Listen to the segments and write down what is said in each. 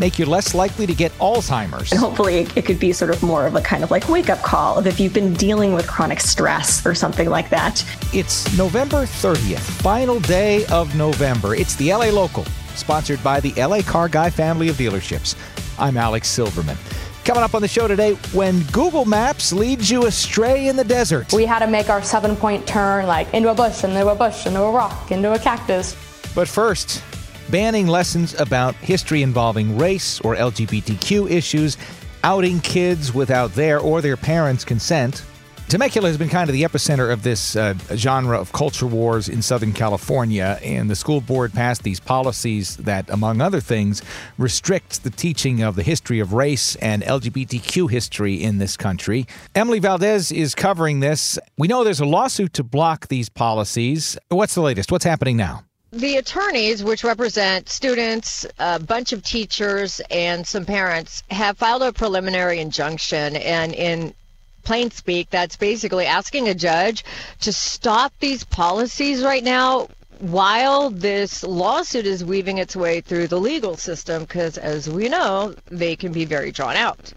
make you less likely to get Alzheimer's. And hopefully, it could be sort of more of a kind of like wake up call of if you've been dealing with chronic stress or something like that. It's November 30th, final day of November. It's the LA Local, sponsored by the LA Car Guy family of dealerships. I'm Alex Silverman. Coming up on the show today, when Google Maps leads you astray in the desert. We had to make our seven point turn like into a bush, into a bush, into a rock, into a cactus. But first, banning lessons about history involving race or LGBTQ issues, outing kids without their or their parents' consent. Temecula has been kind of the epicenter of this uh, genre of culture wars in Southern California, and the school board passed these policies that, among other things, restrict the teaching of the history of race and LGBTQ history in this country. Emily Valdez is covering this. We know there's a lawsuit to block these policies. What's the latest? What's happening now? The attorneys, which represent students, a bunch of teachers, and some parents, have filed a preliminary injunction. And in plain speak, that's basically asking a judge to stop these policies right now while this lawsuit is weaving its way through the legal system, because as we know, they can be very drawn out.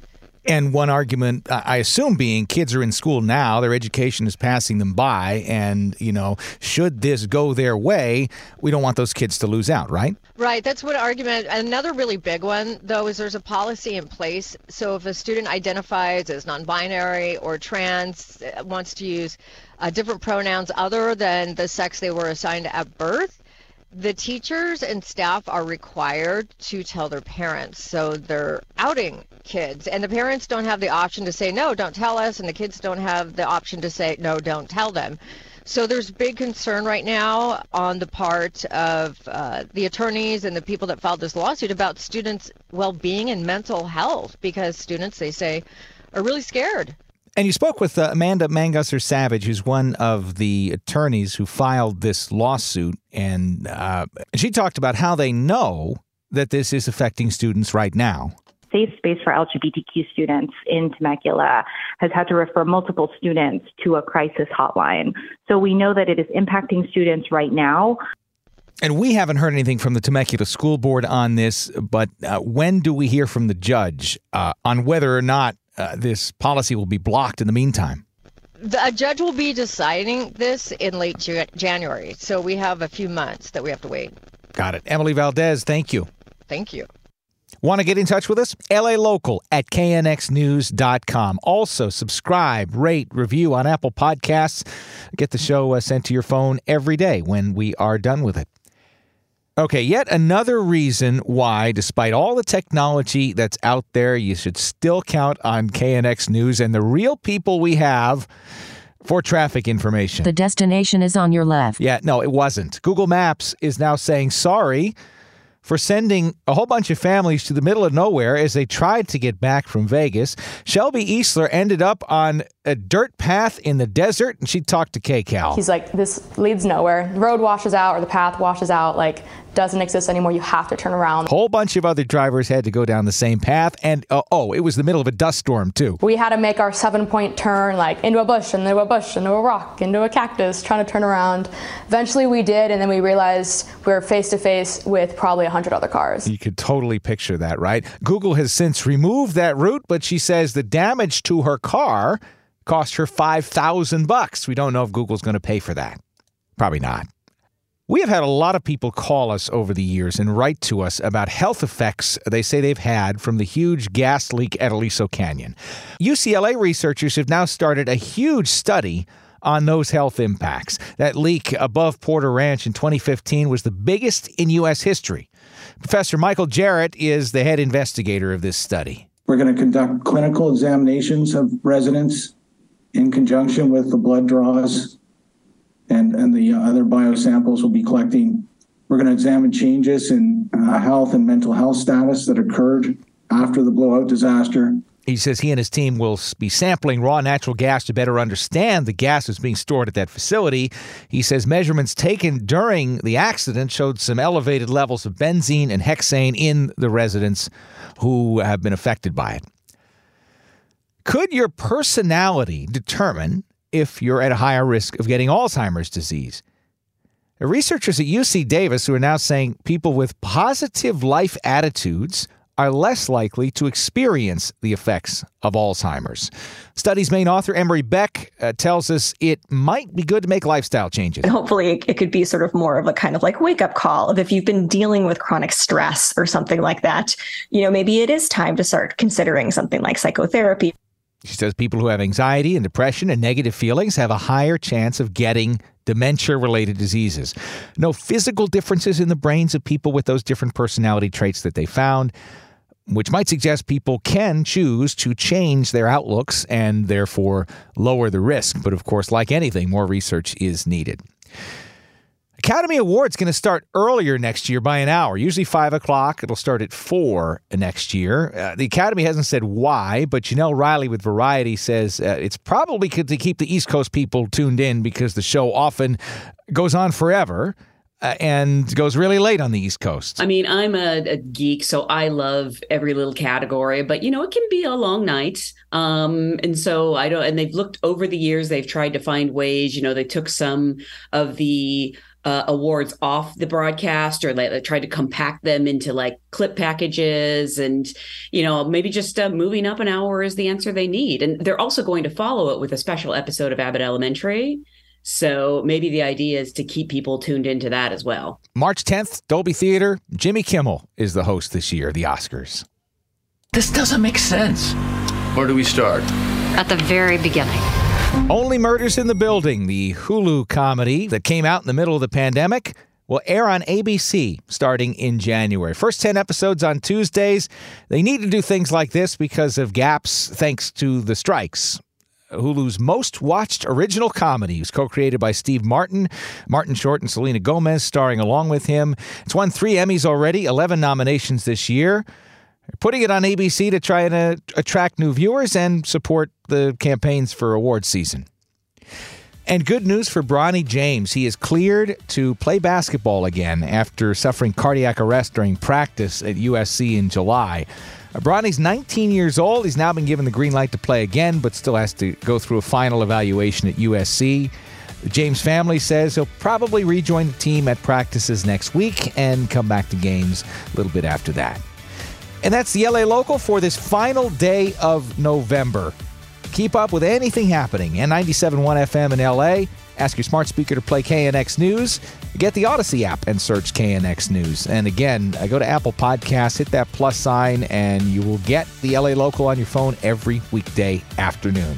And one argument, I assume, being kids are in school now, their education is passing them by. And, you know, should this go their way, we don't want those kids to lose out, right? Right. That's one argument. Another really big one, though, is there's a policy in place. So if a student identifies as non binary or trans, uh, wants to use uh, different pronouns other than the sex they were assigned at birth, the teachers and staff are required to tell their parents. So they're outing kids, and the parents don't have the option to say, no, don't tell us, and the kids don't have the option to say, no, don't tell them. So there's big concern right now on the part of uh, the attorneys and the people that filed this lawsuit about students' well-being and mental health because students, they say, are really scared and you spoke with uh, Amanda Mangaser Savage, who's one of the attorneys who filed this lawsuit, and uh, she talked about how they know that this is affecting students right now. Safe Space for LGBTQ Students in Temecula has had to refer multiple students to a crisis hotline. So we know that it is impacting students right now. And we haven't heard anything from the Temecula School Board on this, but uh, when do we hear from the judge uh, on whether or not uh, this policy will be blocked in the meantime? The, a judge will be deciding this in late January, so we have a few months that we have to wait. Got it. Emily Valdez, thank you. Thank you. Want to get in touch with us? LA Local at knxnews.com. Also, subscribe, rate, review on Apple Podcasts. Get the show uh, sent to your phone every day when we are done with it. Okay, yet another reason why, despite all the technology that's out there, you should still count on KNX News and the real people we have for traffic information. The destination is on your left. Yeah, no, it wasn't. Google Maps is now saying sorry for sending a whole bunch of families to the middle of nowhere as they tried to get back from Vegas. Shelby Easler ended up on a dirt path in the desert and she talked to KCAL. He's like, this leads nowhere. The road washes out or the path washes out. Like, doesn't exist anymore. You have to turn around. A whole bunch of other drivers had to go down the same path. And uh, oh, it was the middle of a dust storm, too. We had to make our seven point turn like into a bush, into a bush, into a rock, into a cactus, trying to turn around. Eventually we did, and then we realized we were face to face with probably 100 other cars. You could totally picture that, right? Google has since removed that route, but she says the damage to her car cost her 5000 bucks. We don't know if Google's going to pay for that. Probably not. We have had a lot of people call us over the years and write to us about health effects they say they've had from the huge gas leak at Aliso Canyon. UCLA researchers have now started a huge study on those health impacts. That leak above Porter Ranch in 2015 was the biggest in U.S. history. Professor Michael Jerrett is the head investigator of this study. We're going to conduct clinical examinations of residents in conjunction with the blood draws and, and the other biosamples we'll be collecting. We're going to examine changes in uh, health and mental health status that occurred after the blowout disaster. He says he and his team will be sampling raw natural gas to better understand the gas that's being stored at that facility. He says measurements taken during the accident showed some elevated levels of benzene and hexane in the residents who have been affected by it. Could your personality determine if you're at a higher risk of getting Alzheimer's disease? Researchers at UC Davis who are now saying people with positive life attitudes are less likely to experience the effects of Alzheimer's. Study's main author, Emorie Beck, uh, tells us it might be good to make lifestyle changes. And hopefully, it could be sort of more of a kind of like wake up call of if you've been dealing with chronic stress or something like that, you know, maybe it is time to start considering something like psychotherapy. She says people who have anxiety and depression and negative feelings have a higher chance of getting dementia related diseases. No physical differences in the brains of people with those different personality traits that they found, which might suggest people can choose to change their outlooks and therefore lower the risk. But of course, like anything, more research is needed. Academy Awards going to start earlier next year by an hour, usually five o'clock. It'll start at four next year. Uh, the Academy hasn't said why, but Jenelle Riley with Variety says uh, it's probably to keep the East Coast people tuned in because the show often goes on forever. Uh, and goes really late on the East Coast. I mean, I'm a, a, geek, so I love every little category, but you know, it can be a long night. Um, and so I don't, and they've looked over the years, they've tried to find ways, you know, they took some of the uh, awards off the broadcast or like, like tried to compact them into like clip packages and you know maybe just uh, moving up an hour is the answer they need. And they're also going to follow it with a special episode of abbott elementary. So maybe the idea is to keep people tuned into that as well. March 10th dolby theater. Jimmy kimmel is the host this year the oscars. This doesn't make sense. Where do we start? At the very beginning only Murders in the Building, the Hulu comedy that came out in the middle of the pandemic, will air on ABC starting in January. First 10 episodes on Tuesdays. They need to do things like this because of gaps thanks to the strikes. Hulu's most watched original comedy was co created by Steve Martin, Martin Short, and Selena Gomez, starring along with him. It's won three Emmys already, 11 nominations this year putting it on ABC to try and uh, attract new viewers and support the campaigns for award season. And good news for Bronny James. He is cleared to play basketball again after suffering cardiac arrest during practice at USC in July. Uh, Bronny's 19 years old. He's now been given the green light to play again, but still has to go through a final evaluation at USC. The James family says he'll probably rejoin the team at practices next week and come back to games a little bit after that. And that's the LA Local for this final day of November. Keep up with anything happening. N97.1 FM in LA. Ask your smart speaker to play KNX News. Get the Odyssey app and search KNX News. And again, uh, go to Apple Podcasts, hit that plus sign, and you will get the LA Local on your phone every weekday afternoon.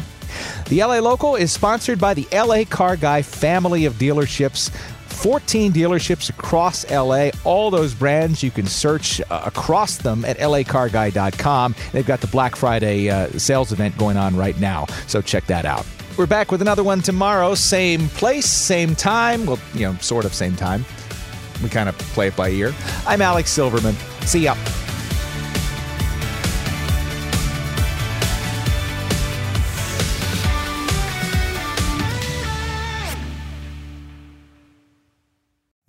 The LA Local is sponsored by the LA Car Guy family of dealerships 14 dealerships across LA. All those brands you can search uh, across them at lacarguy.com. They've got the Black Friday uh, sales event going on right now, so check that out. We're back with another one tomorrow. Same place, same time. Well, you know, sort of same time. We kind of play it by ear. I'm Alex Silverman. See ya.